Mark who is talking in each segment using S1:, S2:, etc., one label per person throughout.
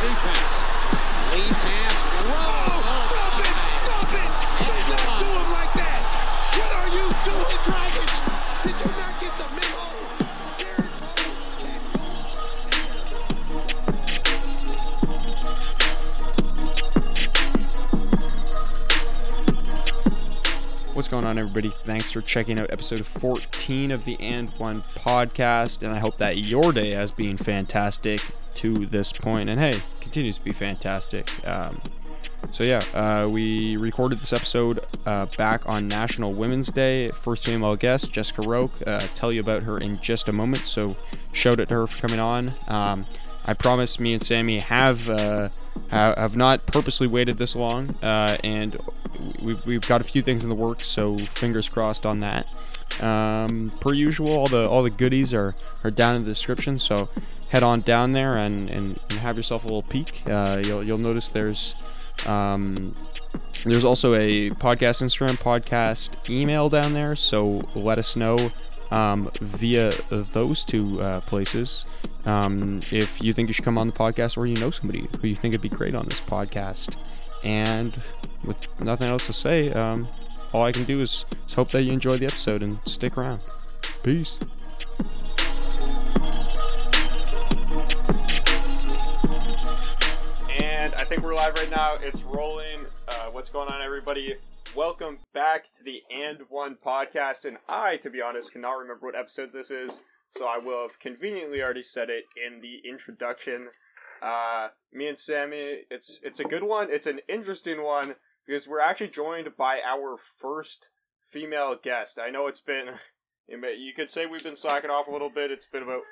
S1: defense. Lead pass. Roll.
S2: Stop it! Stop it! Do not do him like that! What are you doing, Dragons? Did you not get the memo? Derrick Rose can't go
S3: What's going on, everybody? Thanks for checking out episode 14 of the And One podcast, and I hope that your day has been fantastic to this point, and hey, continues to be fantastic. Um, so yeah, uh, we recorded this episode uh, back on National Women's Day. First female guest, Jessica Roque. Uh, tell you about her in just a moment. So shout out to her for coming on. Um, I promise, me and Sammy have uh, ha- have not purposely waited this long, uh, and we've, we've got a few things in the works. So fingers crossed on that. Um, per usual, all the all the goodies are, are down in the description. So head on down there and, and, and have yourself a little peek. Uh, you'll you'll notice there's um, there's also a podcast Instagram, podcast email down there. So let us know um, via those two uh, places um, if you think you should come on the podcast or you know somebody who you think would be great on this podcast. And with nothing else to say, um, all I can do is, is hope that you enjoy the episode and stick around. Peace. And I think we're live right now. It's rolling. Uh, what's going on, everybody? Welcome back to the And One podcast. And I, to be honest, cannot remember what episode this is, so I will have conveniently already said it in the introduction. Uh, me and Sammy, it's it's a good one. It's an interesting one because we're actually joined by our first female guest. I know it's been, you could say we've been slacking off a little bit. It's been about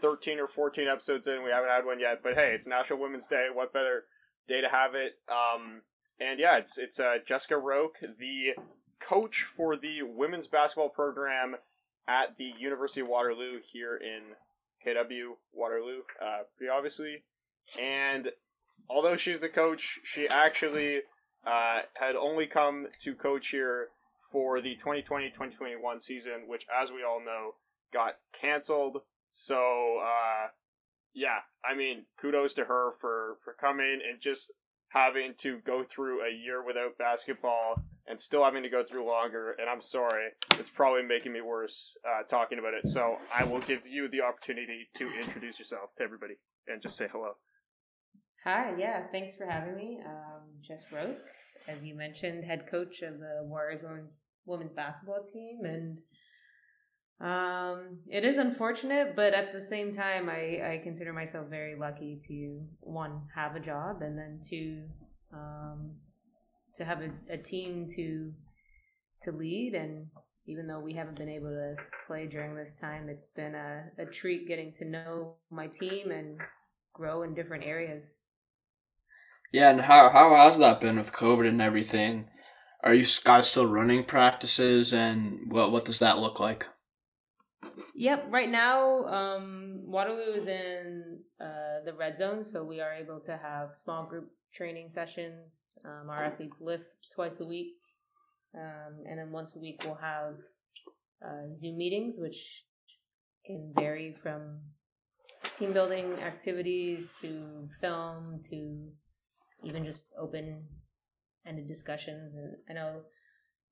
S3: 13 or 14 episodes in. We haven't had one yet, but hey, it's National Women's Day. What better day to have it? Um, and yeah, it's it's uh, Jessica Roque, the coach for the women's basketball program at the University of Waterloo here in KW Waterloo, uh, pretty obviously. And although she's the coach, she actually uh, had only come to coach here for the 2020-2021 season, which, as we all know, got canceled. So, uh, yeah, I mean, kudos to her for, for coming and just having to go through a year without basketball and still having to go through longer. And I'm sorry, it's probably making me worse uh, talking about it. So I will give you the opportunity to introduce yourself to everybody and just say hello.
S4: Hi, yeah, thanks for having me. Um, Jess Roque, as you mentioned, head coach of the Warriors women, women's basketball team, and um, it is unfortunate, but at the same time, I, I consider myself very lucky to one have a job, and then two um, to have a, a team to to lead. And even though we haven't been able to play during this time, it's been a, a treat getting to know my team and grow in different areas.
S5: Yeah, and how how has that been with COVID and everything? Are you guys still running practices, and what what does that look like?
S4: Yep. Right now, um, Waterloo is in uh, the red zone, so we are able to have small group training sessions. Um, our athletes lift twice a week, um, and then once a week we'll have uh, Zoom meetings, which can vary from team building activities to film to even just open ended discussions. And I know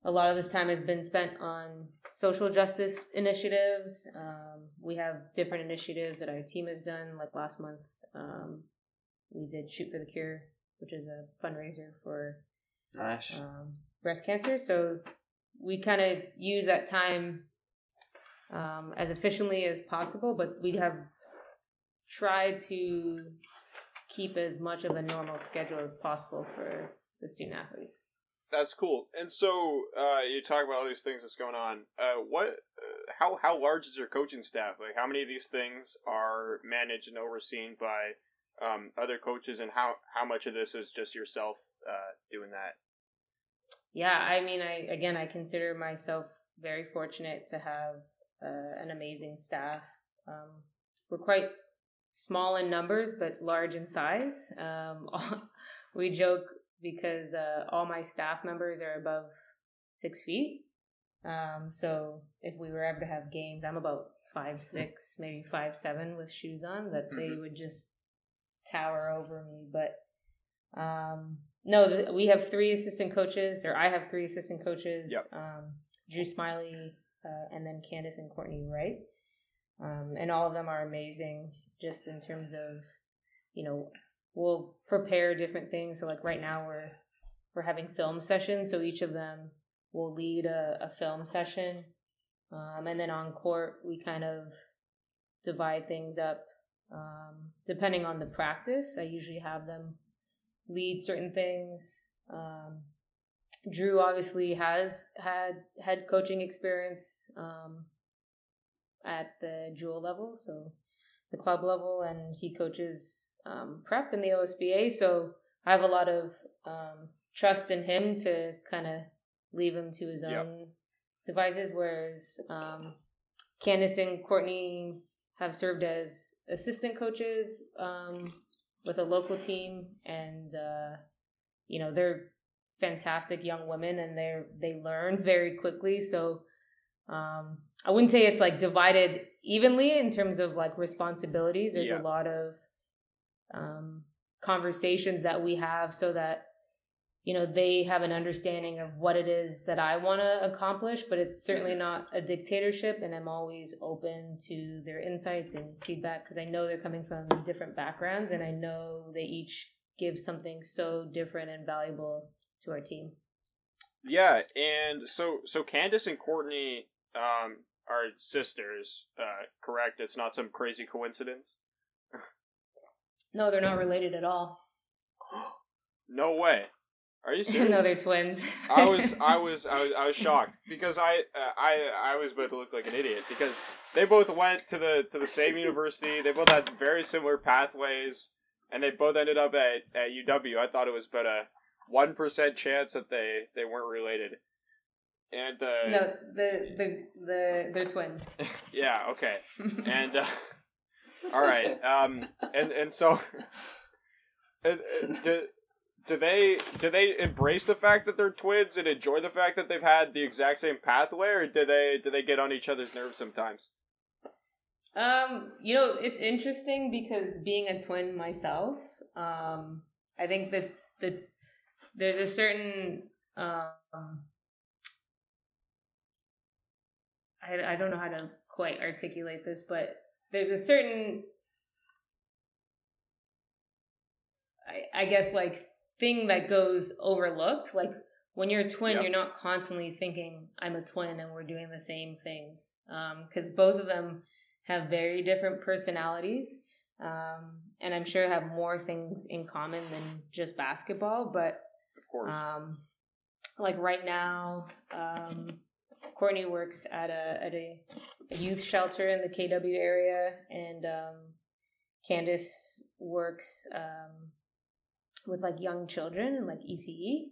S4: a lot of this time has been spent on social justice initiatives. Um, we have different initiatives that our team has done. Like last month, um, we did Shoot for the Cure, which is a fundraiser for
S5: Nice.
S4: um, breast cancer. So we kind of use that time um, as efficiently as possible, but we have tried to keep as much of a normal schedule as possible for the student athletes.
S3: That's cool. And so uh, you talk about all these things that's going on. Uh, what? Uh, how how large is your coaching staff? Like, how many of these things are managed and overseen by um, other coaches, and how how much of this is just yourself uh, doing that?
S4: Yeah, I mean, I again, I consider myself very fortunate to have uh, an amazing staff. Um, we're quite small in numbers, but large in size. Um, we joke because uh, all my staff members are above six feet. Um, so if we were ever to have games, I'm about five six, maybe five seven with shoes on, that they would just tower over me. But um, no, th- we have three assistant coaches, or I have three assistant coaches.
S3: Yep.
S4: Um, Drew Smiley, uh, and then Candace and Courtney Wright. Um, and all of them are amazing, just in terms of, you know, we'll prepare different things. So like right now we're we're having film sessions, so each of them will lead a, a film session, um, and then on court we kind of divide things up um, depending on the practice. I usually have them lead certain things. Um, Drew obviously has had head coaching experience um, at the jewel level, so the club level, and he coaches um, prep in the OSBA. So I have a lot of um, trust in him to kind of leave him to his
S3: Yep.
S4: own devices. Whereas um, Candace and Courtney have served as assistant coaches um, with a local team, and uh, you know they're fantastic young women, and they they learn very quickly. So um, I wouldn't say it's like divided evenly in terms of like responsibilities. There's
S3: Yeah.
S4: a lot of um, conversations that we have so that you know they have an understanding of what it is that I want to accomplish, but it's certainly not a dictatorship, and I'm always open to their insights and feedback because I know they're coming from different backgrounds, and I know they each give something so different and valuable to our team.
S3: Yeah, and so so Candace and Courtney um are sisters, uh correct? It's not some crazy coincidence.
S4: No, they're not related at all.
S3: No way. Are you serious?
S4: no, they're twins.
S3: I was I was I was I was shocked because I uh, I I was about to look like an idiot because they both went to the to the same university. They both had very similar pathways, and they both ended up at at UW. I thought it was but a one percent chance that they they weren't related. And uh,
S4: no, the the the they're twins.
S3: yeah, okay. And uh, all right, um, and and so do, do they do they embrace the fact that they're twins and enjoy the fact that they've had the exact same pathway, or do they do they get on each other's nerves sometimes?
S4: Um, you know, it's interesting because being a twin myself, um, I think that the there's a certain um I, I don't know how to quite articulate this, but there's a certain I, I guess like thing that goes overlooked. Like when you're a twin,
S3: Yep.
S4: you're not constantly thinking, I'm a twin and we're doing the same things. Because both of them have very different personalities. Um, and I'm sure have more things in common than just basketball. But
S3: Of course.
S4: um, like right now, um, Courtney works at a at a, a youth shelter in the KW area, and um, Candace works um, with like young children, like ECE.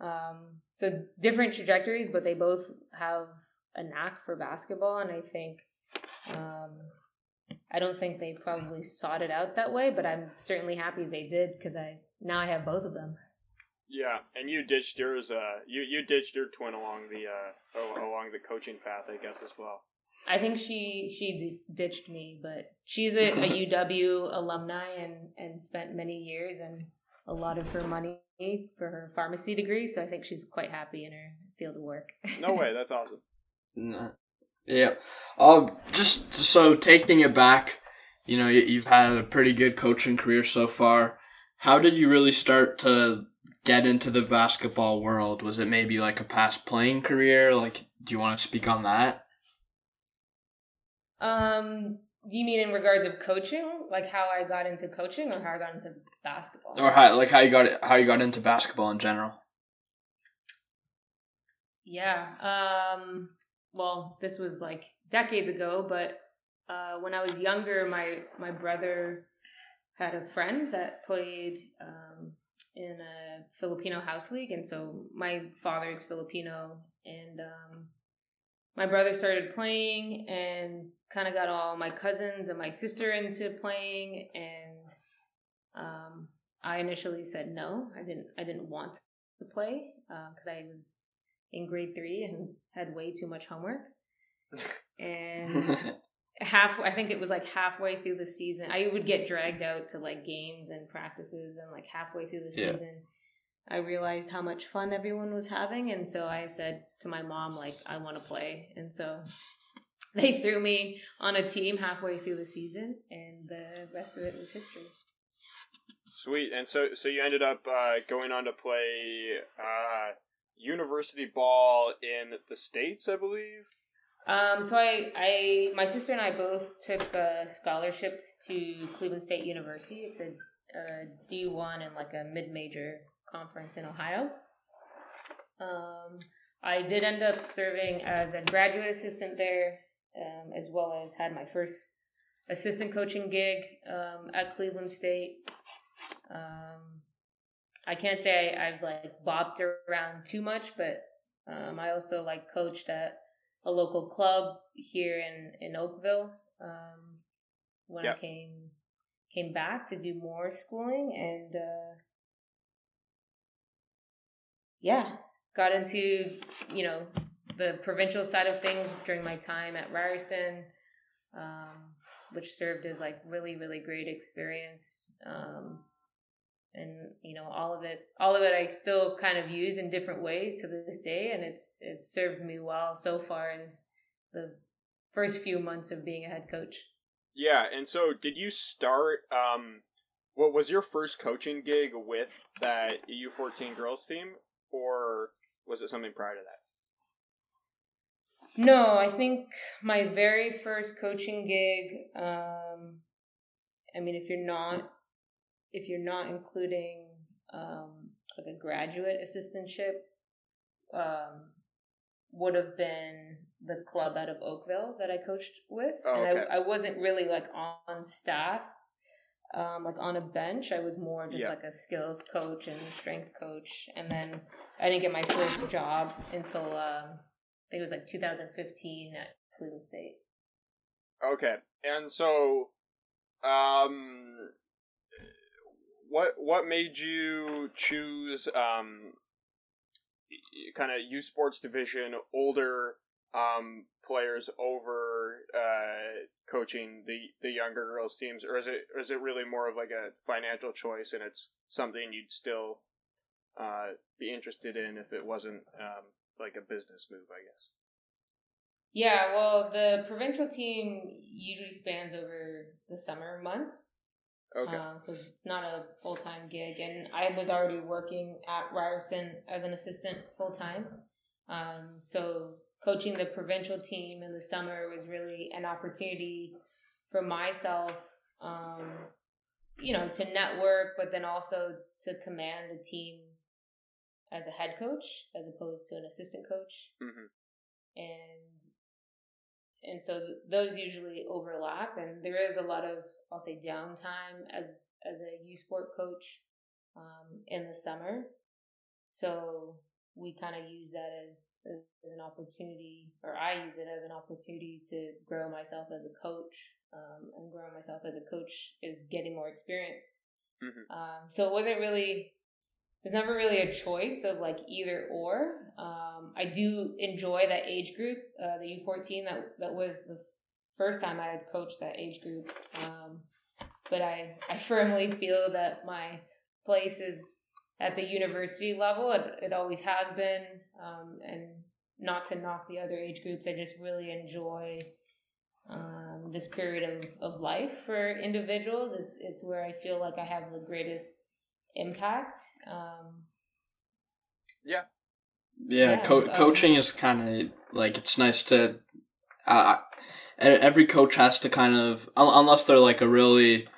S4: Um, so different trajectories, but they both have a knack for basketball, and I think. Um, I don't think they probably sought it out that way, but I'm certainly happy they did because I now I have both of them.
S3: Yeah, and you ditched yours. Uh, you you ditched your twin along the uh oh, along the coaching path, I guess as well.
S4: I think she she d- ditched me, but she's a, a UW alumni and and spent many years and a lot of her money for her pharmacy degree. So I think she's quite happy in her field of work.
S3: No way, that's awesome.
S5: No. Yeah. Um, just so taking it back, you know, you, you've had a pretty good coaching career so far. How did you really start to get into the basketball world? Was it maybe like a past playing career? Like, do you want to speak on that?
S4: um, do you mean in regards of coaching, like how I got into coaching, or how I got into basketball?
S5: Or how, like how you got how you got into basketball in general?
S4: Yeah. Um, well, this was like decades ago, but uh, when I was younger, my my brother had a friend that played um, in a Filipino house league, and so my father's Filipino, and um, my brother started playing and kind of got all my cousins and my sister into playing, and um, I initially said no. I didn't. I didn't want to play because I was in grade three and had way too much homework. And half I think it was like halfway through the season. I would get dragged out to like games and practices and like halfway through the
S5: Yeah.
S4: season I realized how much fun everyone was having and so I said to my mom like I want to play and so they threw me on a team halfway through the season and the rest of it was history.
S3: Sweet. And so so you ended up uh, going on to play uh, university ball in the states, I believe.
S4: Um, so I, I, my sister and I both took uh, scholarships to Cleveland State University. It's a, a D one and like a mid major conference in Ohio. Um, I did end up serving as a graduate assistant there, um, as well as had my first assistant coaching gig um, at Cleveland State. Um, I can't say I, I've like bopped around too much, but um, I also like coached at a local club here in in Oakville um, when
S3: Yep.
S4: I came came back to do more schooling and uh, yeah got into you know the provincial side of things during my time at Ryerson um, which served as like really really great experience um, and you know all of it all of it I still kind of use in different ways to this day and it's it's served me well so far as the first few months of being a head coach
S3: Yeah, and so did you start? Um, what was your first coaching gig with that U fourteen girls team, or was it something prior to that?
S4: no I think my very first coaching gig um I mean if you're not if you're not including um like a graduate assistantship um would have been the club out of Oakville that I coached with.
S3: Oh,
S4: and. I, I wasn't really like on staff, um, like on a bench. I was more just
S3: Yeah.
S4: like a skills coach and strength coach. And then I didn't get my first job until um, I think it was like 2015 at Cleveland State.
S3: Okay, and so, um, what what made you choose um, kind of U Sports division older um players over uh coaching the the younger girls teams, or is it or is it really more of like a financial choice and it's something you'd still uh be interested in if it wasn't um like a business move, I guess.
S4: Yeah, well, the provincial team usually spans over the summer months.
S3: Okay.
S4: Um, so it's not a full time gig, and I was already working at Ryerson as an assistant full time. Um, so coaching the provincial team in the summer was really an opportunity for myself, um, you know, to network, but then also to command a team as a head coach as opposed to an assistant coach,
S3: hmm
S4: and and so those usually overlap, and there is a lot of I'll say downtime as as a U sport coach um, in the summer. So we kind of use that as, as an opportunity, or I use it as an opportunity to grow myself as a coach. Um, and growing myself as a coach is getting more experience.
S3: Mhm.
S4: Um, so it wasn't really. There's never really a choice of like either or. Um, I do enjoy that age group, uh, the U14. That that was the first time I had coached that age group. Um, but I, I firmly feel that my place is at the university level. It, it always has been. Um, and not to knock the other age groups, I just really enjoy um, this period of, of life for individuals. It's, it's where I feel like I have the greatest impact. Um,
S5: Yeah,
S4: Yeah,
S5: co-
S4: um,
S5: coaching is kind of like it's nice to. Uh, every coach has to kind of, unless they're like a really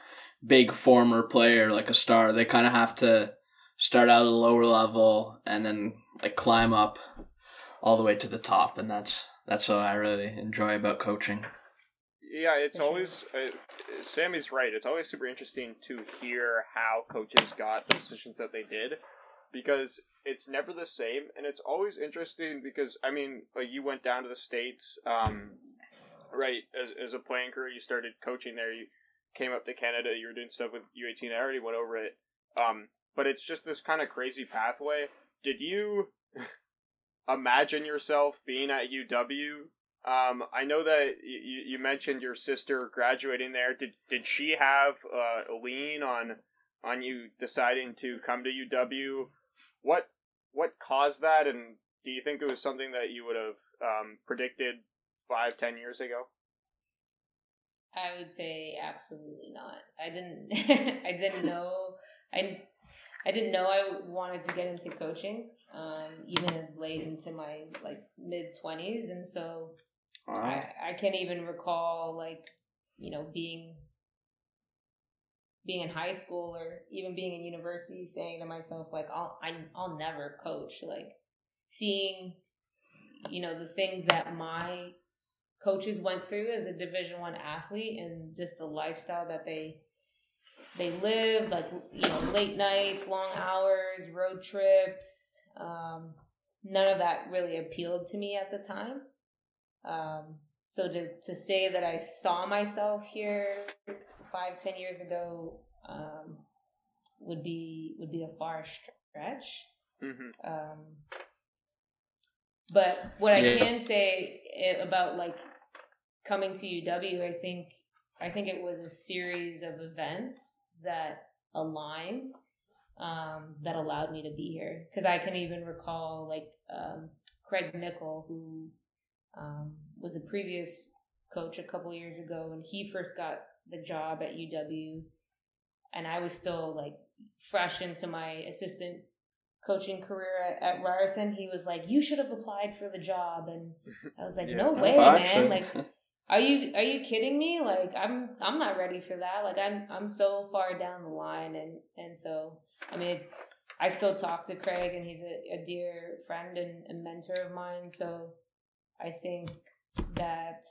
S5: big former player, like a star, they kind of have to start out at a lower level and then like climb up all the way to the top, and that's that's what I really enjoy about coaching.
S3: Yeah, it's always uh, Sammy's right. It's always super interesting to hear how coaches got the decisions that they did because it's never the same and it's always interesting because I mean, like you went down to the states um right as as a playing career, you started coaching there, you came up to Canada, you were doing stuff with U18. I already went over it. Um but it's just this kind of crazy pathway. Did you imagine yourself being at UW Um, I know that you, you mentioned your sister graduating there. Did did she have uh, a lean on on you deciding to come to UW? What what caused that, and do you think it was something that you would have um, predicted five, ten years ago?
S4: I would say absolutely not. I didn't. I didn't know. I I didn't know I wanted to get into coaching, um, even as late into my like mid twenties, and so I, I can't even recall like you know being being in high school or even being in university saying to myself like I'll I, I'll never coach like seeing you know the things that my coaches went through as a division 1 athlete and just the lifestyle that they they lived like you know late nights long hours road trips um none of that really appealed to me at the time um, so to, to say that I saw myself here five, ten years ago um, would be would be a far stretch.
S3: Mm-hmm.
S4: Um, but what I
S5: Yeah.
S4: can say about like coming to UW, I think I think it was a series of events that aligned um, that allowed me to be here. Because I can even recall like um, Craig Nickel, who um, was a previous coach a couple years ago when he first got the job at UW, and I was still like fresh into my assistant coaching career at, at Ryerson. He was like, "You should have applied for the job," and I was like,
S3: Yeah.
S4: "No way, man! Like, are you are you kidding me? Like, I'm I'm not ready for that. Like, I'm I'm so far down the line, and and so I mean." I still talk to Craig, and he's a, a dear friend and, and mentor of mine. So I think that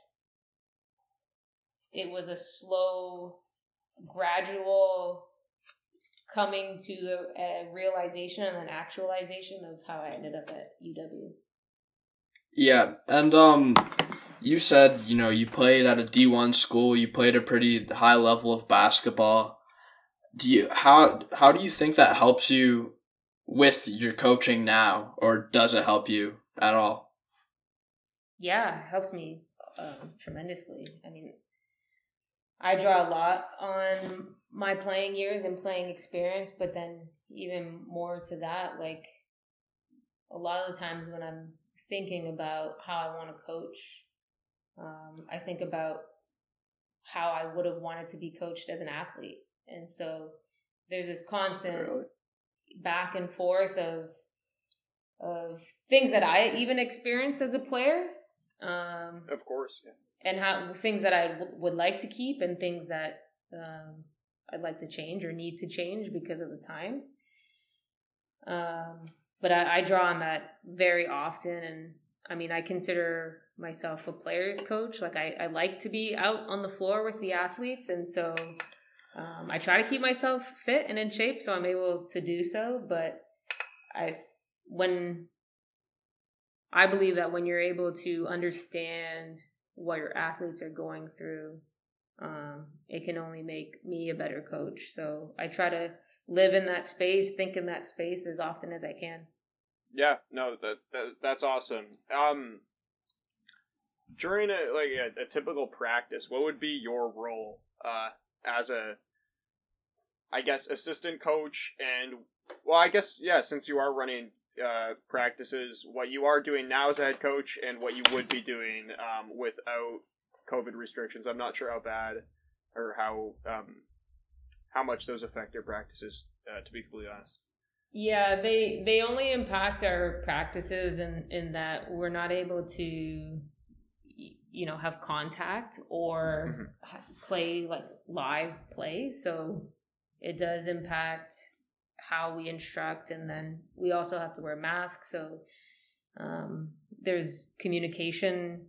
S4: it was a slow, gradual coming to a, a realization and an actualization of how I ended up at UW.
S5: Yeah, and um, you said you know you played at a D one school. You played a pretty high level of basketball. Do you how how do you think that helps you with your coaching now, or does it help you at all?
S4: Yeah, helps me um, tremendously. I mean, I draw a lot on my playing years and playing experience, but then even more to that, like a lot of the times when I'm thinking about how I want to coach, um, I think about how I would have wanted to be coached as an athlete. And so there's this constant
S3: Really?
S4: back and forth of of things that I even experienced as a player, um,
S3: Of course. Yeah.
S4: and how things that I w- would like to keep and things that um, I'd like to change or need to change because of the times. Um, but I, I draw on that very often, and I mean, I consider myself a player's coach. Like I, I like to be out on the floor with the athletes, and so um, I try to keep myself fit and in shape, so I'm able to do so. But I, when I believe that when you're able to understand what your athletes are going through, um, it can only make me a better coach. So I try to live in that space, think in that space as often as I can.
S3: Yeah, no, that, that that's awesome. Um, during a like a, a typical practice, what would be your role uh, as a, I guess, assistant coach? And well, I guess yeah, since you are running uh, practices, what you are doing now as a head coach, and what you would be doing um, without COVID restrictions. I'm not sure how bad or how um, how much those affect your practices. Uh, to be completely honest.
S4: Yeah, they they only impact our practices in in that we're not able to you know have contact or ha- play like live play so it does impact how we instruct and then we also have to wear masks. So um, there's communication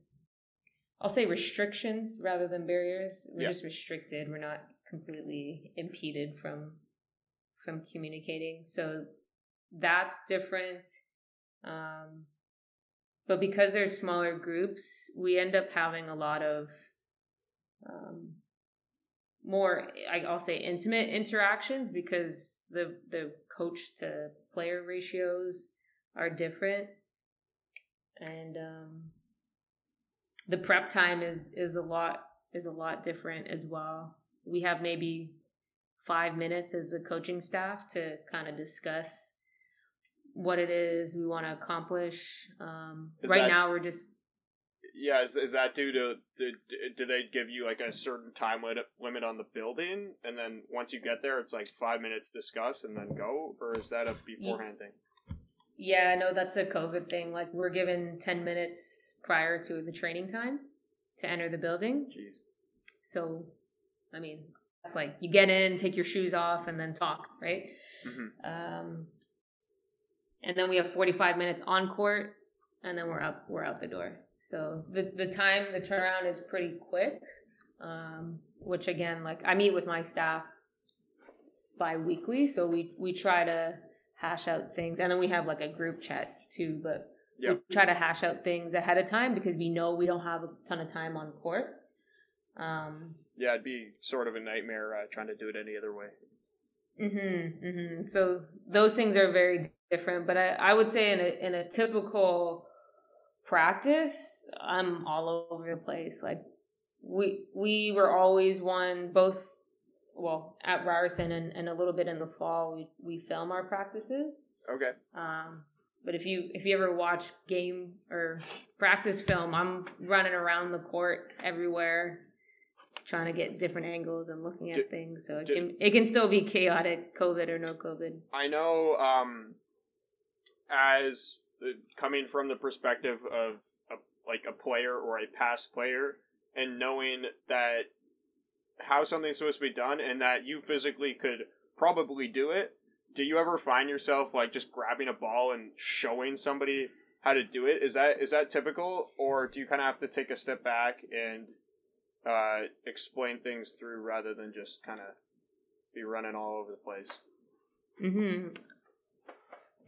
S4: i'll say restrictions rather than barriers. We're
S3: Yeah.
S4: just restricted. We're not completely impeded from from communicating. So that's different um, but because there's smaller groups we end up having a lot of um, more i'll say intimate interactions because the the coach to player ratios are different and um, the prep time is is a lot is a lot different as well. We have maybe five minutes as a coaching staff to kind of discuss what it is we want to accomplish. Um, right
S3: that-
S4: now, we're just
S3: Yeah, is, is that due to the? Do they give you like a certain time limit limit on the building, and then once you get there, it's like five minutes discuss and then go, or is that a beforehand thing?
S4: yeah, no, that's a COVID thing. Like we're given ten minutes prior to the training time to enter the building.
S3: Jeez.
S4: So, I mean, that's like you get in, take your shoes off, and then talk, right?
S3: hmm
S4: Um, and then we have 45 minutes on court, and then we're out we're out the door. So the the time the turnaround is pretty quick. Um, which again, like I meet with my staff bi-weekly, so we we try to hash out things, and then we have like a group chat too. But
S3: Yep.
S4: we try to hash out things ahead of time because we know we don't have a ton of time on court. Um,
S3: Yeah, it'd be sort of a nightmare uh, trying to do it any other way.
S4: Mm-hmm, mm-hmm. So those things are very different, but I, I would say in a in a typical practice, I'm all over the place. Like we we were always one both well at Ryerson and, and a little bit in the fall we we film our practices.
S3: Okay.
S4: Um, but if you if you ever watch game or practice film, I'm running around the court everywhere, trying to get different angles and looking at
S3: Do-
S4: things. So it
S3: do-
S4: can it can still be chaotic, COVID or no COVID.
S3: I know, um, as coming from the perspective of a, like a player or a past player, and knowing that how something's supposed to be done, and that you physically could probably do it. Do you ever find yourself like just grabbing a ball and showing somebody how to do it? Is that is that typical, or do you kind of have to take a step back and uh, explain things through rather than just kind of be running all over the place?
S4: hmm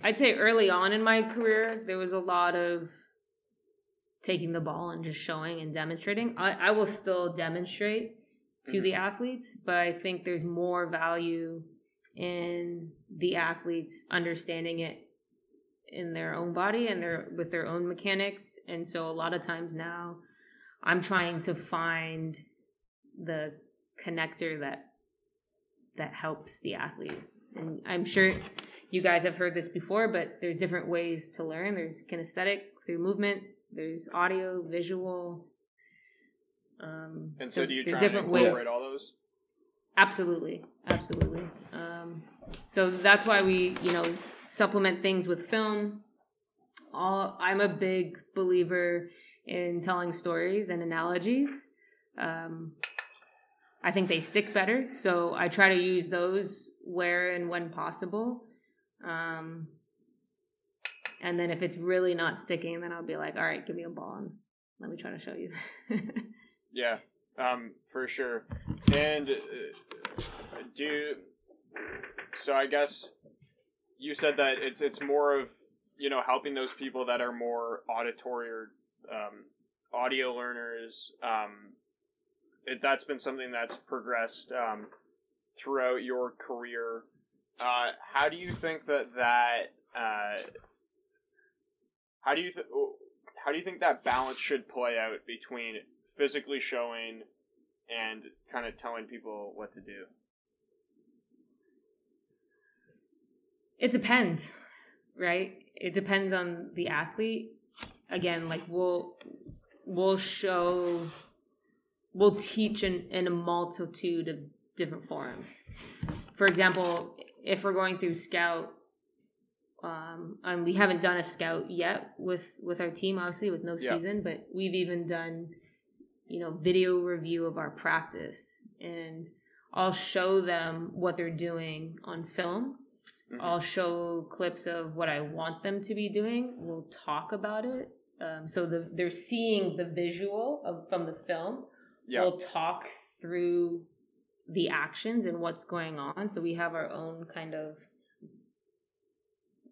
S4: I'd say early on in my career, there was a lot of taking the ball and just showing and demonstrating. I, I will still demonstrate to the mm-hmm. athletes, but I think there's more value in the athletes understanding it in their own body and their with their own mechanics. And so a lot of times now I'm trying to find the connector that that helps the athlete. And I'm sure you guys have heard this before, but there's different ways to learn. There's kinesthetic through movement. There's audio, visual. Um,
S3: And so, do you try
S4: different ways.
S3: all those?
S4: Absolutely, absolutely. Um, so that's why we, you know, supplement things with film. All I'm a big believer in telling stories and analogies. Um, I think they stick better, so I try to use those where and when possible. Um, and then if it's really not sticking, then I'll be like, "All right, give me a ball and let me try to show you."
S3: Yeah, um, for sure. And uh, do so. I guess you said that it's it's more of you know helping those people that are more auditory or um, audio learners. Um, it, that's been something that's progressed um, throughout your career. Uh, how do you think that that uh, how do you th- how do you think that balance should play out between physically showing and kind of telling people what to do?
S4: It depends, right? It depends on the athlete. Again, like we'll we'll show we'll teach in, in a multitude of different forms. For example, if we're going through scout, um, and we haven't done a scout yet with with our team, obviously with no
S3: Yeah.
S4: season, but we've even done, you know, video review of our practice, and I'll show them what they're doing on film.
S3: Mhm.
S4: I'll show clips of what I want them to be doing. We'll talk about it. Um, so the, they're seeing the visual of from the film.
S3: Yeah.
S4: We'll talk through the actions and what's going on. So we have our own kind of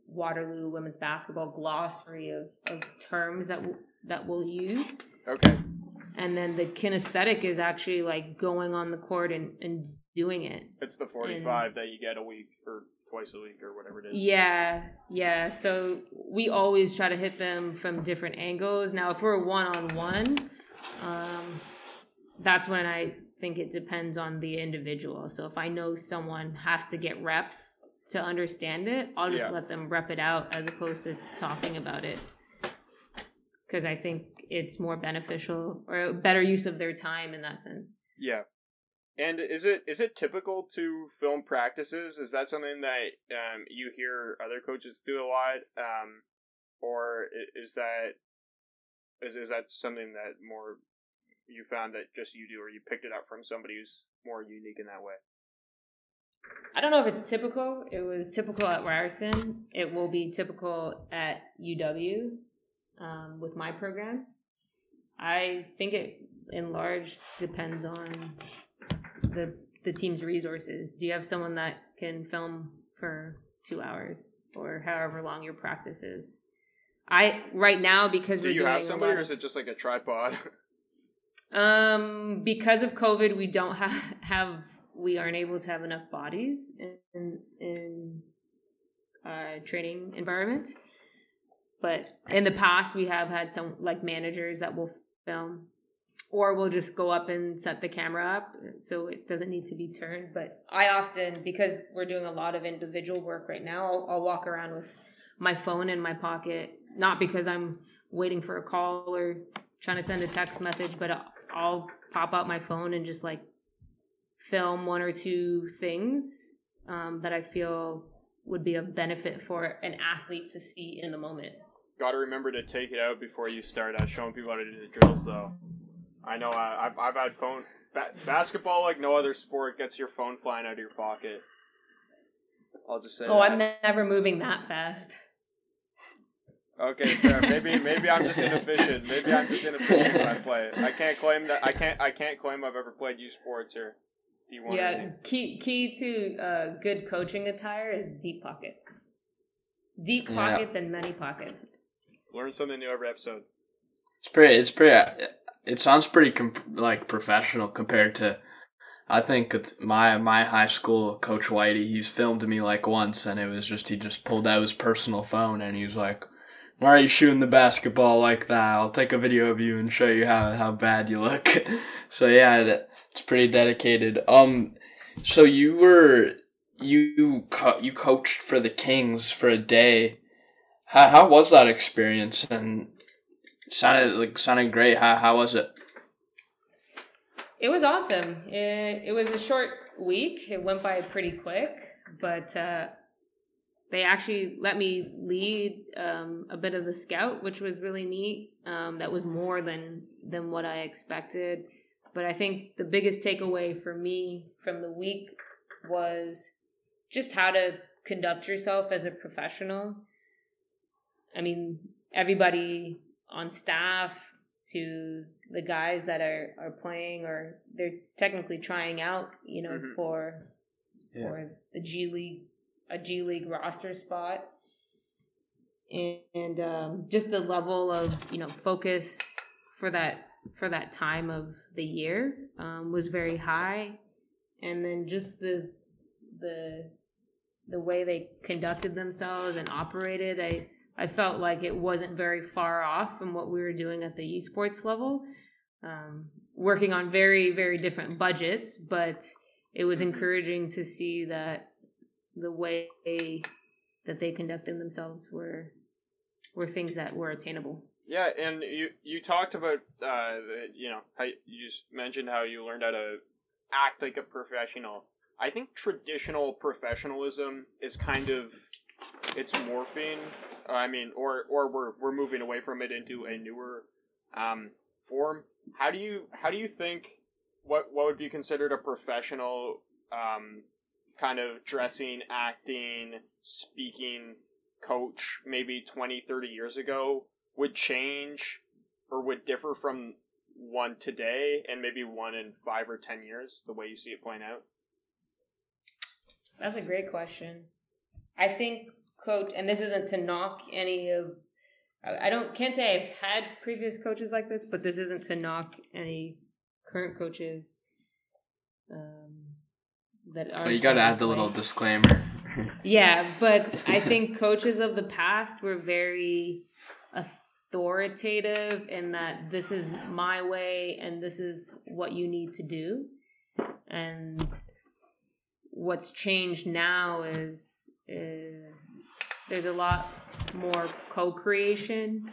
S4: Waterloo women's basketball glossary of, of terms that w- that we'll use.
S3: Okay.
S4: And then the kinesthetic is actually like going on the court and, and doing it.
S3: It's the 45 that you get a week or twice a week or whatever it is.
S4: Yeah, yeah. So we always try to hit them from different angles. Now, if we're one on one, um, that's when I think it depends on the individual. So if I know someone has to get reps to understand it, I'll just
S3: Yeah.
S4: let them rep it out as opposed to talking about it. Because I think it's more beneficial or better use of their time in that sense.
S3: Yeah. And is it is it typical to film practices? Is that something that um, you hear other coaches do a lot, um, or is that is is that something that more you found that just you do, or you picked it up from somebody who's more unique in that way?
S4: I don't know if it's typical. It was typical at Ryerson. It will be typical at UW um, with my program. I think it, in large, depends on the the team's resources. Do you have someone that can film for two hours or however long your practice is? I right now because
S3: Do
S4: we're
S3: you
S4: doing
S3: have somebody, or is it just like a tripod?
S4: Um, because of COVID, we don't have have we aren't able to have enough bodies in in uh, training environment. But in the past, we have had some like managers that will film, or we'll just go up and set the camera up, so it doesn't need to be turned. But I often, because we're doing a lot of individual work right now, I'll, I'll walk around with my phone in my pocket, not because I'm waiting for a call or trying to send a text message, but I'll, I'll pop out my phone and just like film one or two things um, that I feel would be of benefit for an athlete to see in the moment.
S3: Got to remember to take it out before you start uh, showing people how to do the drills, though. I know uh, I've I've had phone ba- basketball like no other sport gets your phone flying out of your pocket. I'll just say.
S4: Oh,
S3: that.
S4: I'm never moving that fast.
S3: Okay, fair. Maybe maybe I'm just inefficient. Maybe I'm just inefficient when I play. I can't claim that. I can't. I can't claim I've ever played U Sports or D one.
S4: Yeah, key key to uh, good coaching attire is deep pockets, deep
S5: Yeah.
S4: pockets and many pockets.
S3: Learn something new every episode.
S5: It's pretty. It's pretty. It sounds pretty comp- like professional compared to. I think my my high school coach Whitey, he's filmed me like once, and it was just he just pulled out his personal phone and he was like, "Why are you shooting the basketball like that? I'll take a video of you and show you how how bad you look." so yeah, it's pretty dedicated. Um, so you were you co- you coached for the Kings for a day. How how was that experience? And sounded like sounded great. How how was it?
S4: It was awesome. It, it was a short week. It went by pretty quick, but uh, they actually let me lead um, a bit of the scout, which was really neat. Um, that was more than than what I expected. But I think the biggest takeaway for me from the week was just how to conduct yourself as a professional. I mean, everybody on staff to the guys that are, are playing or they're technically trying out, you know,
S3: Mhm.
S4: for
S5: Yeah.
S4: for the G League a G League roster spot. And, and um, just the level of, you know, focus for that for that time of the year um, was very high. And then just the the the way they conducted themselves and operated, I I felt like it wasn't very far off from what we were doing at the U Sports level. Um, working on very, very different budgets, but it was encouraging to see that the way that they conducted themselves were were things that were attainable.
S3: Yeah, and you you talked about uh you know how you just mentioned how you learned how to act like a professional. I think traditional professionalism is kind of it's morphing. I mean, or or we're we're moving away from it into a newer um, form. How do you how do you think what what would be considered a professional um, kind of dressing, acting, speaking coach maybe 20, 30 years ago would change or would differ from one today and maybe one in five or ten years, the way you see it playing out?
S4: That's a great question. I think coach, and this isn't to knock any of. I don't can't say I've had previous coaches like this, but this isn't to knock any current coaches. Um, that are
S5: Well, you got to add the little disclaimer.
S4: Yeah, but I think coaches of the past were very, authoritative in that this is my way and this is what you need to do. And what's changed now is is there's a lot more co-creation.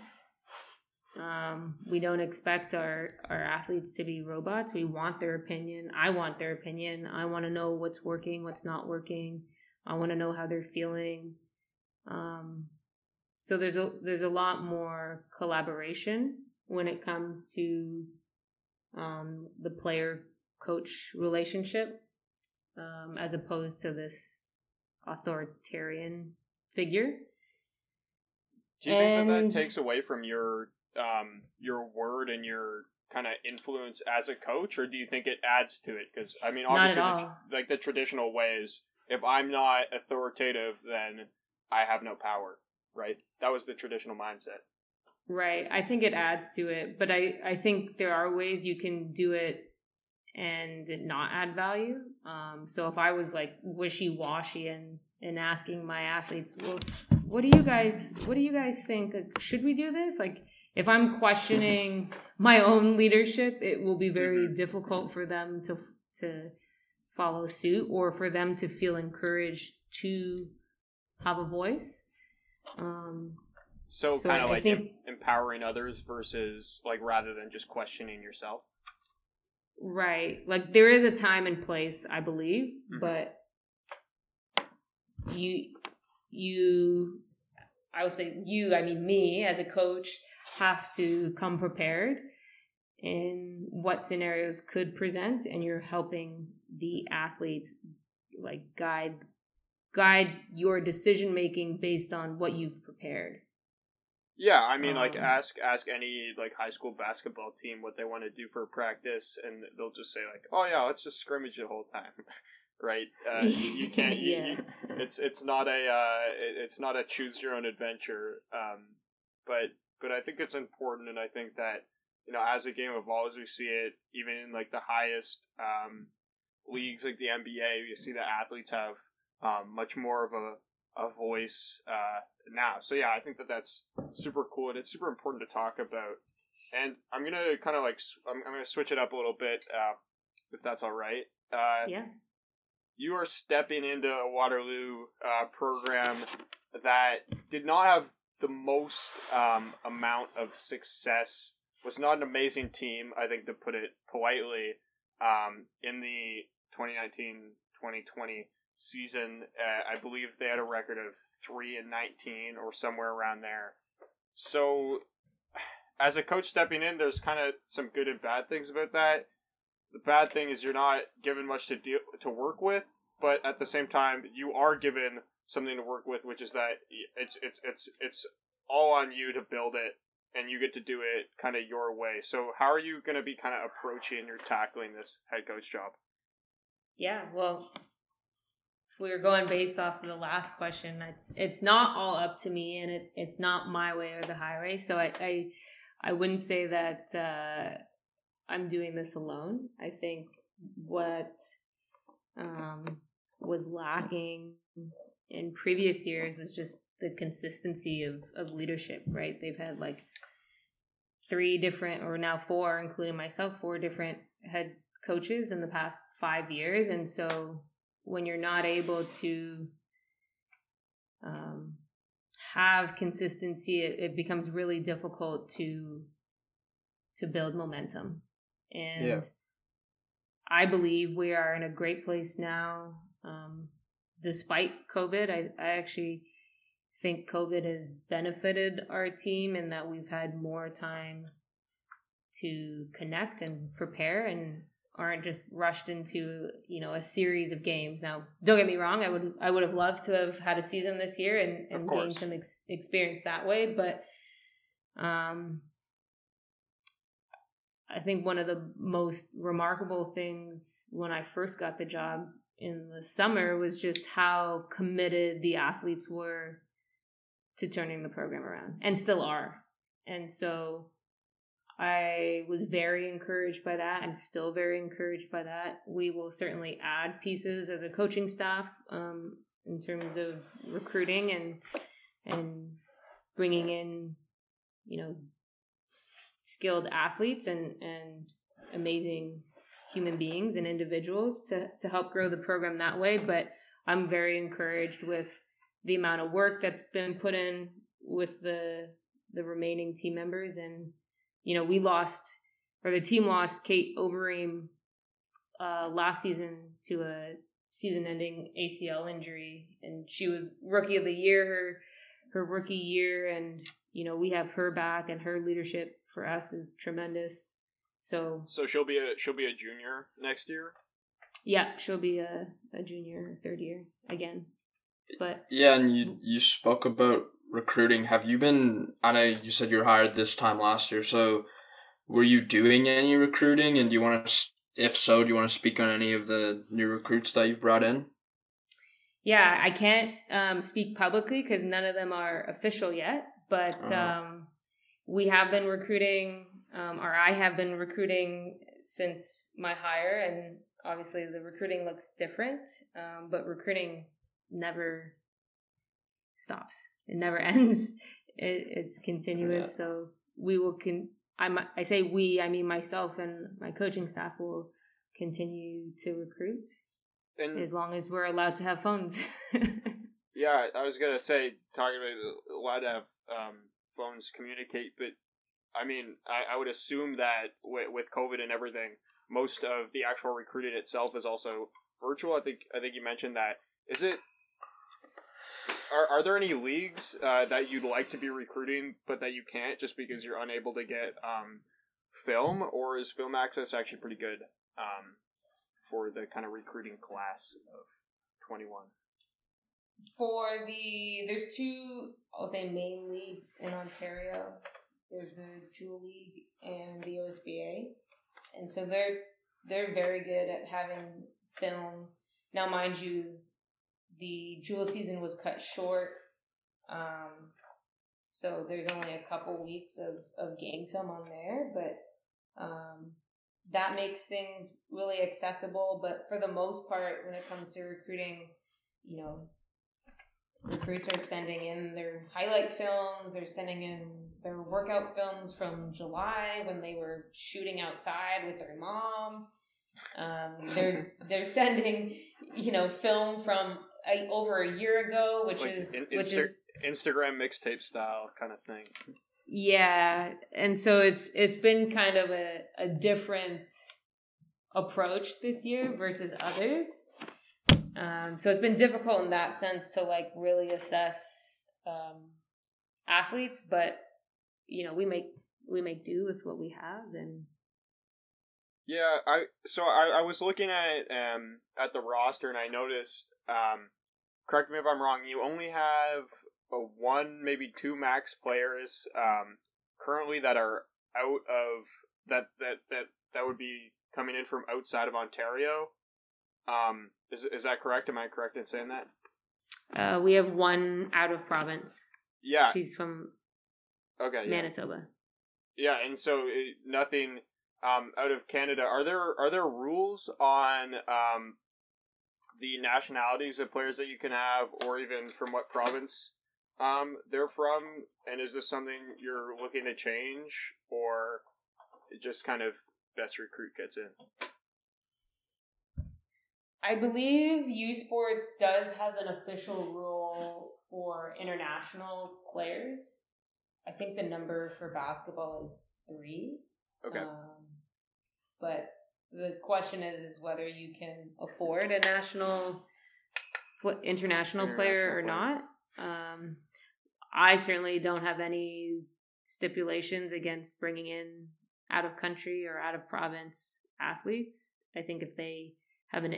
S4: Um, we don't expect our, our athletes to be robots. We want their opinion. I want their opinion. I want to know what's working, what's not working. I want to know how they're feeling. Um, so there's a there's a lot more collaboration when it comes to um, the player coach relationship um, as opposed to this authoritarian figure.
S3: Do you think that that takes away from your um your word and your kind of influence as a coach, or do you think it adds to it? Because I mean, obviously, the, like the traditional ways, if I'm not authoritative, then I have no power. Right? That was the traditional mindset.
S4: Right. I think it adds to it, but I, I think there are ways you can do it and not add value. Um, so if I was like wishy washy and, and asking my athletes, well, what do you guys, what do you guys think? Like, should we do this? Like, if I'm questioning my own leadership, it will be very
S3: Mhm.
S4: difficult for them to, to follow suit or for them to feel encouraged to have a voice. Um,
S3: So,
S4: So
S3: kind of like
S4: think-
S3: em- empowering others versus like rather than just questioning yourself.
S4: Right. Like there is a time and place, I believe,
S3: Mhm.
S4: but you you I would say you, I mean me as a coach have to come prepared in what scenarios could present and you're helping the athletes like guide guide your decision making based on what you've prepared.
S3: Yeah, I mean, like
S4: Um,
S3: ask ask any like high school basketball team what they want to do for practice, and they'll just say like, "Oh yeah, let's just scrimmage the whole time." right? Uh, you, you can't. You,
S4: yeah.
S3: you- it's it's not a uh, it- it's not a choose your own adventure. Um, but but I think it's important, and I think that you know as the game evolves, we see it even in like the highest um, leagues, like the NBA. You see that athletes have um, much more of a a voice uh, now. So yeah, I think that that's super cool, and it's super important to talk about. And I'm gonna kind of like sw- I'm, I'm gonna switch it up a little bit, uh, if that's all right. Uh,
S4: yeah.
S3: you are stepping into a Waterloo uh, program that did not have the most um, amount of success. Was not an amazing team, I think, to put it politely. Um, in the 2019-2020 season, uh, I believe they had a record of three and 19 or somewhere around there. So, as a coach stepping in, there's kind of some good and bad things about that the bad thing is you're not given much to deal to work with, but at the same time you are given something to work with, which is that it's it's it's it's all on you to build it, and you get to do it kind of your way. So how are you going to be kind of approaching or tackling this head coach job?
S4: Yeah, well, if we were going based off of the last question, it's it's not all up to me, and it, it's not my way or the highway. So I I, I wouldn't say that uh, I'm doing this alone. I think what um, was lacking in previous years was just the consistency of of leadership. Right? They've had like three different, or now four, including myself, four different head coaches in the past five years and so when you're not able to um, have consistency it, it becomes really difficult to to build momentum and
S5: Yeah.
S4: i believe we are in a great place now um, despite covid I, I actually think covid has benefited our team in that we've had more time to connect and prepare and aren't just rushed into you know a series of games. Now don't get me wrong i would i would have loved to have had a season this year and, and gained some ex- experience that way but um i think one of the most remarkable things when i first got the job in the summer was just how committed the athletes were to turning the program around and still are and so I was very encouraged by that. I'm still very encouraged by that. We will certainly add pieces as a coaching staff um, in terms of recruiting and and bringing in you know, skilled athletes and and amazing human beings and individuals to to help grow the program that way. But I'm very encouraged with the amount of work that's been put in with the the remaining team members and you know we lost or the team lost Kate Overeem uh, last season to a season-ending ACL injury, and she was rookie of the year her her rookie year, and you know we have her back, and her leadership for us is tremendous. So
S3: So she'll be a she'll be a junior next year.
S4: yeah, she'll be a, a junior third year again. But
S5: Yeah, and you you spoke about recruiting. Have you been? I know you said you were hired this time last year. So, were you doing any recruiting? And do you want to? If so, do you want to speak on any of the new recruits that you've brought in?
S4: yeah, I can't um, speak publicly because none of them are official yet. But
S5: Uh-huh.
S4: um, we have been recruiting, um, or I have been recruiting since my hire, and obviously the recruiting looks different. Um, but recruiting never stops; it never ends. It, it's continuous.
S5: Yeah.
S4: So we will con. I I say we. I mean myself and my coaching staff will continue to recruit
S3: And
S4: as long as we're allowed to have phones.
S3: yeah, I was gonna say talking about allowed to have um, phones communicate, but I mean, I, I would assume that with, with COVID and everything, most of the actual recruiting itself is also virtual. I think I think you mentioned that. Is it? Are, are there any leagues uh, that you'd like to be recruiting, but that you can't just because you're unable to get um, film, or is film access actually pretty good um, for the kind of recruiting class of twenty one?
S4: For the there's two I'll say main leagues in Ontario. There's the Jewel League and the OSBA, and so they're they're very good at having film. Now, mind you, the Jewel season was cut short, um, so there's only a couple weeks of of game film on there, but um, that makes things really accessible. But for the most part, when it comes to recruiting, you know, recruits are sending in their highlight films they're sending in their workout films from july when they were shooting outside with their mom um, they're they're sending you know film from uh, over a year ago which
S3: Like
S4: is
S3: in-
S4: which
S3: Insta-
S4: is
S3: Instagram mixtape style kind of thing.
S4: yeah and so it's it's been kind of a, a different approach this year versus others um, so it's been difficult in that sense to like really assess um, athletes but you know we make we make do with what we have and
S3: Yeah, I so I, I was looking at um at the roster and I noticed um correct me if I'm wrong, you only have a one, maybe two max players um currently that are out of that that that that would be coming in from outside of Ontario. Um is is that correct? Am I correct in saying that?
S4: uh, we have one out of province
S3: Yeah.
S4: she's from
S3: Okay. Yeah.
S4: manitoba
S3: Yeah, and so it, nothing um, out of Canada. Are there are there rules on um, the nationalities of players that you can have, or even from what province um, they're from? And is this something you're looking to change, or it just kind of best recruit gets in?
S4: I believe U Sports does have an official rule for international players. I think the number for basketball is three.
S3: Okay.
S4: Um, but the question is, is whether you can afford a national, pl- international, player or
S3: International
S4: not. Um, I certainly don't have any stipulations against bringing in out of country or out of province athletes. I think if they have an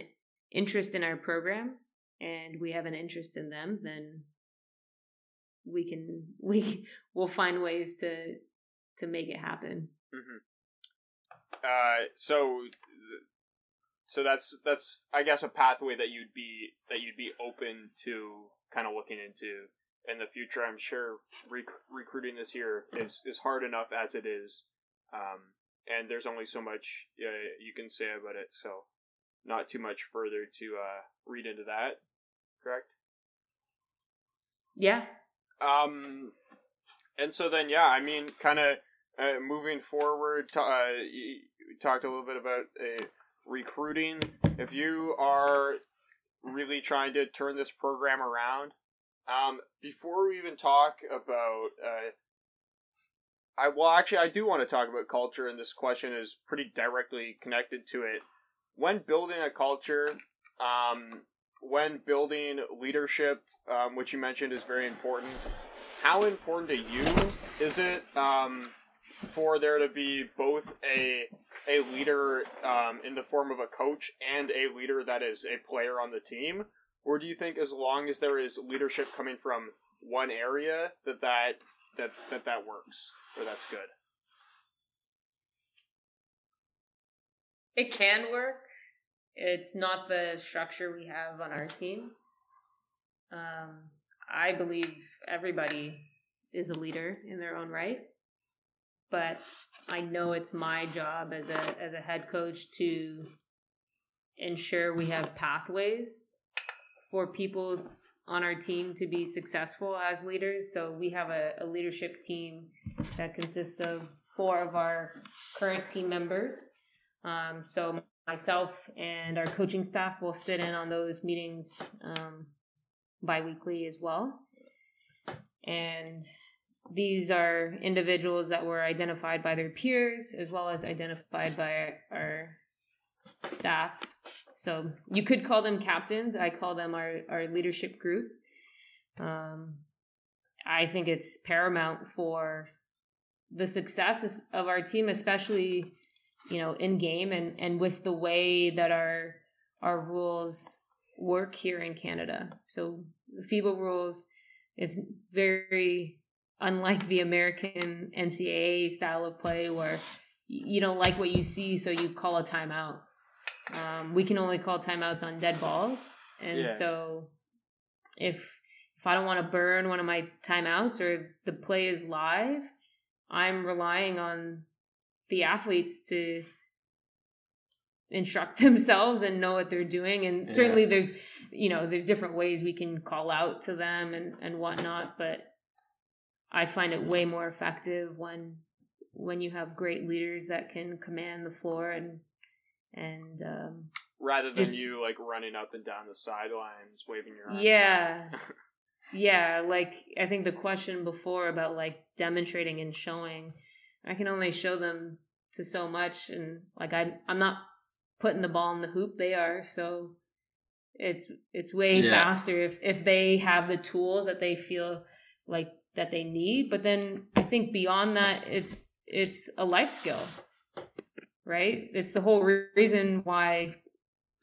S4: interest in our program and we have an interest in them, then we can we will find ways to to make it happen.
S3: hmm Uh, so, so that's that's I guess a pathway that you'd be that you'd be open to kind of looking into in the future. I'm sure rec- recruiting this year is is hard enough as it is, um, and there's only so much uh, you can say about it. So, not too much further to uh, read into that. Correct.
S4: Yeah.
S3: Um, And so then, yeah, I mean, kind of uh, moving forward, t- uh, you talked a little bit about uh, recruiting. If you are really trying to turn this program around, um, before we even talk about, uh, I well, actually, I do want to talk about culture, and this question is pretty directly connected to it. When building a culture, um, when building leadership, um, which you mentioned is very important, how important to you is it um, for there to be both a a leader um, in the form of a coach and a leader that is a player on the team, or do you think as long as there is leadership coming from one area that that that that, that works or that's good?
S4: It can work. It's not the structure we have on our team. Um, I believe everybody is a leader in their own right, but I know it's my job as a as a head coach to ensure we have pathways for people on our team to be successful as leaders. So we have a, a leadership team that consists of four of our current team members. Um, so myself and our coaching staff will sit in on those meetings um, biweekly as well. And these are individuals that were identified by their peers as well as identified by our, our staff. So you could call them captains. I call them our, our leadership group. Um, I think it's paramount for the success of our team, especially you know in game and and with the way that our our rules work here in Canada. So the FIBA rules, it's very unlike the American NCAA style of play where you don't like what you see, so you call a timeout. Um, we can only call timeouts on dead balls, and
S3: Yeah.
S4: so if if I don't want to burn one of my timeouts or the play is live, I'm relying on the athletes to instruct themselves and know what they're doing. And
S5: Yeah.
S4: certainly there's you know, there's different ways we can call out to them and, and whatnot, but I find it way more effective when when you have great leaders that can command the floor and and um,
S3: Rather than
S4: Just-
S3: you like running up and down the sidelines, waving your arms.
S4: Yeah. yeah, like I think the question before about like demonstrating and showing, I can only show them to so much and like I I'm not putting the ball in the hoop, they are, so it's it's way
S5: Yeah.
S4: faster if if they have the tools that they feel like that they need, but then I think beyond that it's it's a life skill. Right? It's the whole re- reason why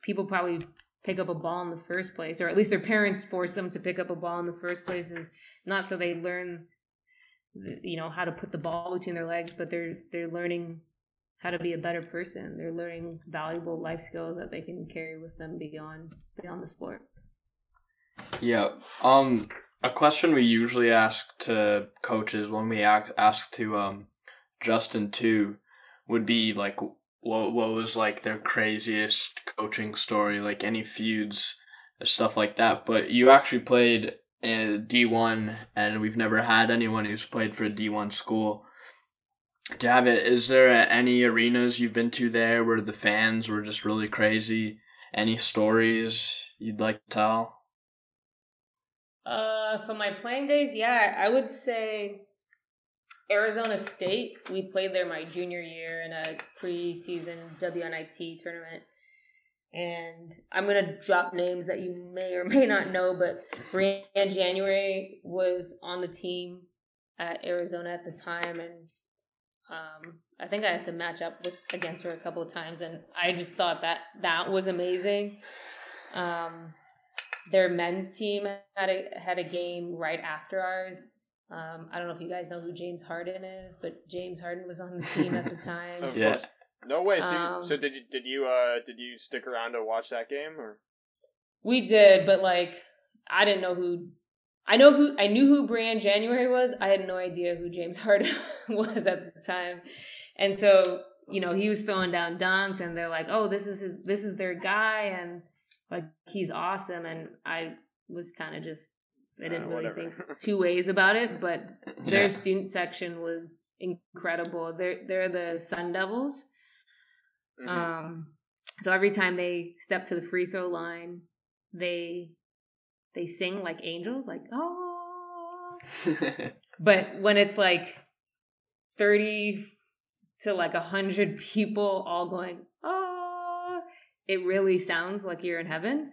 S4: people probably pick up a ball in the first place, or at least their parents force them to pick up a ball in the first place, is not so they learn, you know, how to put the ball between their legs, but they're they're learning how to be a better person. They're learning valuable life skills that they can carry with them beyond beyond the sport.
S5: Yeah. Um, a question we usually ask to coaches when we ask, ask to um Justin too would be like what what was like their craziest coaching story, like any feuds, stuff like that. But you actually played in D one, and we've never had anyone who's played for a D one school. Do you have it? Is there any arenas you've been to there where the fans were just really crazy? Any stories you'd like to tell?
S4: Uh, for my playing days, yeah, I would say Arizona State. We played there my junior year in a preseason WNIT tournament. And I'm gonna drop names that you may or may not know, but Briann January was on the team at Arizona at the time, and um, I think I had to match up with against her a couple of times, and I just thought that that was amazing. Um, their men's team had a had a game right after ours. Um, I don't know if you guys know who James Harden is, but James Harden was on the team at the time.
S3: Of
S5: Yeah.
S3: No way. So,
S4: Um,
S3: so did you did you uh did you stick around to watch that game or?
S4: We did, but like I didn't know who. I know who I knew who Briann January was. I had no idea who James Harden was at the time, and so you know he was throwing down dunks, and they're like, "Oh, this is his, this is their guy," and like he's awesome. And I was kind of just I didn't
S3: Uh,
S4: really think two ways about it, but their
S5: Yeah.
S4: student section was incredible. They're they're the Sun Devils.
S3: Mhm.
S4: Um, so every time they step to the free throw line, they they sing like angels, like oh. But when it's like thirty to like a hundred people all going oh, it really sounds like you're in heaven.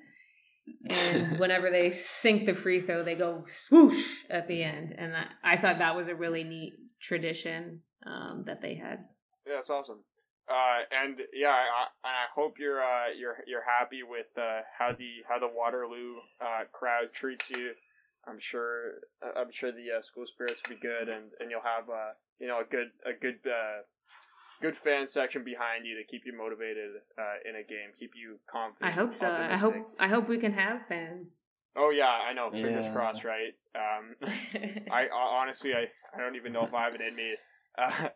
S4: And whenever they sink the free throw, they go swoosh at the end, and I, I thought that was a really neat tradition um, that they had.
S3: Yeah, that's awesome. Uh, and yeah, I, I I hope you're uh, you're you're happy with uh, how the how the Waterloo uh, crowd treats you. I'm sure I'm sure the uh, school spirits will be good, and, and you'll have uh, you know a good a good uh, good fan section behind you to keep you motivated uh, in a game, keep you confident.
S4: I hope so. I hope I hope we can have fans.
S3: Oh yeah, I know. Fingers
S5: Yeah.
S3: crossed, right? Um, I, I honestly, I, I don't even know if I have it in me uh,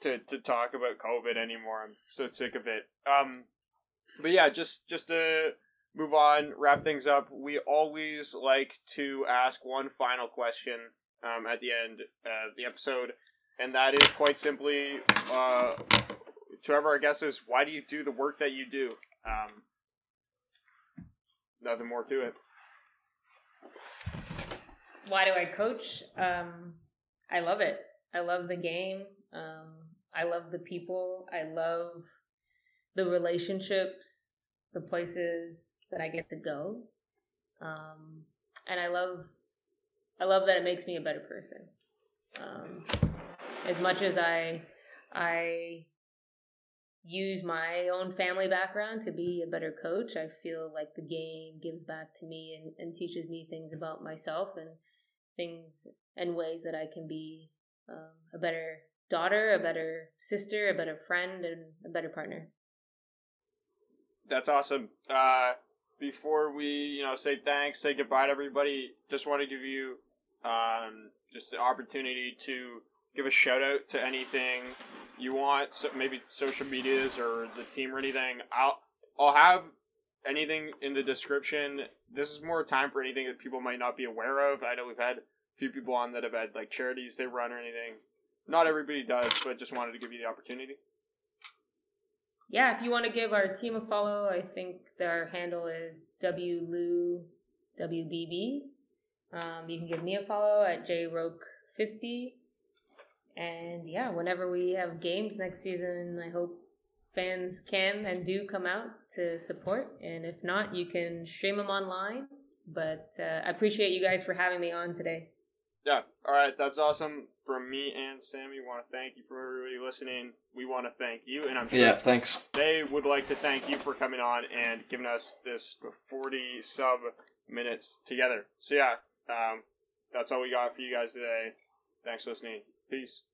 S3: to to talk about COVID anymore. I'm so sick of it. Um, but yeah, just just to move on, wrap things up. We always like to ask one final question um, at the end of the episode, and that is quite simply uh, to whoever our guest is, why do you do the work that you do? Um, nothing more to it.
S4: Why do I coach? Um, I love it. I love the game. Um, I love the people. I love the relationships, the places that I get to go, um, and I love. I love that it makes me a better person. Um, as much as I, I use my own family background to be a better coach, I feel like the game gives back to me and, and teaches me things about myself and things and ways that I can be um, a better daughter, a better sister, a better friend, and a better partner.
S3: That's awesome. Uh, before we, you know, say thanks, say goodbye to everybody, just want to give you um, just the opportunity to give a shout out to anything you want, so maybe social medias or the team or anything. I'll I'll have anything in the description. This is more time for anything that people might not be aware of. I know we've had a few people on that have had like charities they run or anything. Not everybody does, but just wanted to give you the opportunity.
S4: Yeah, if you want to give our team a follow, I think their handle is WLU WBB. Um, you can give me a follow at JRoke50. And yeah, whenever we have games next season, I hope fans can and do come out to support. And if not, you can stream them online. But uh, I appreciate you guys for having me on today.
S3: Yeah. All right. That's awesome. From me and Sammy, want to thank you for everybody listening. We want to thank you, and I'm sure
S5: yeah, thanks.
S3: they would like to thank you for coming on and giving us this 40 sub minutes together. So yeah, um, that's all we got for you guys today. Thanks for listening. Peace.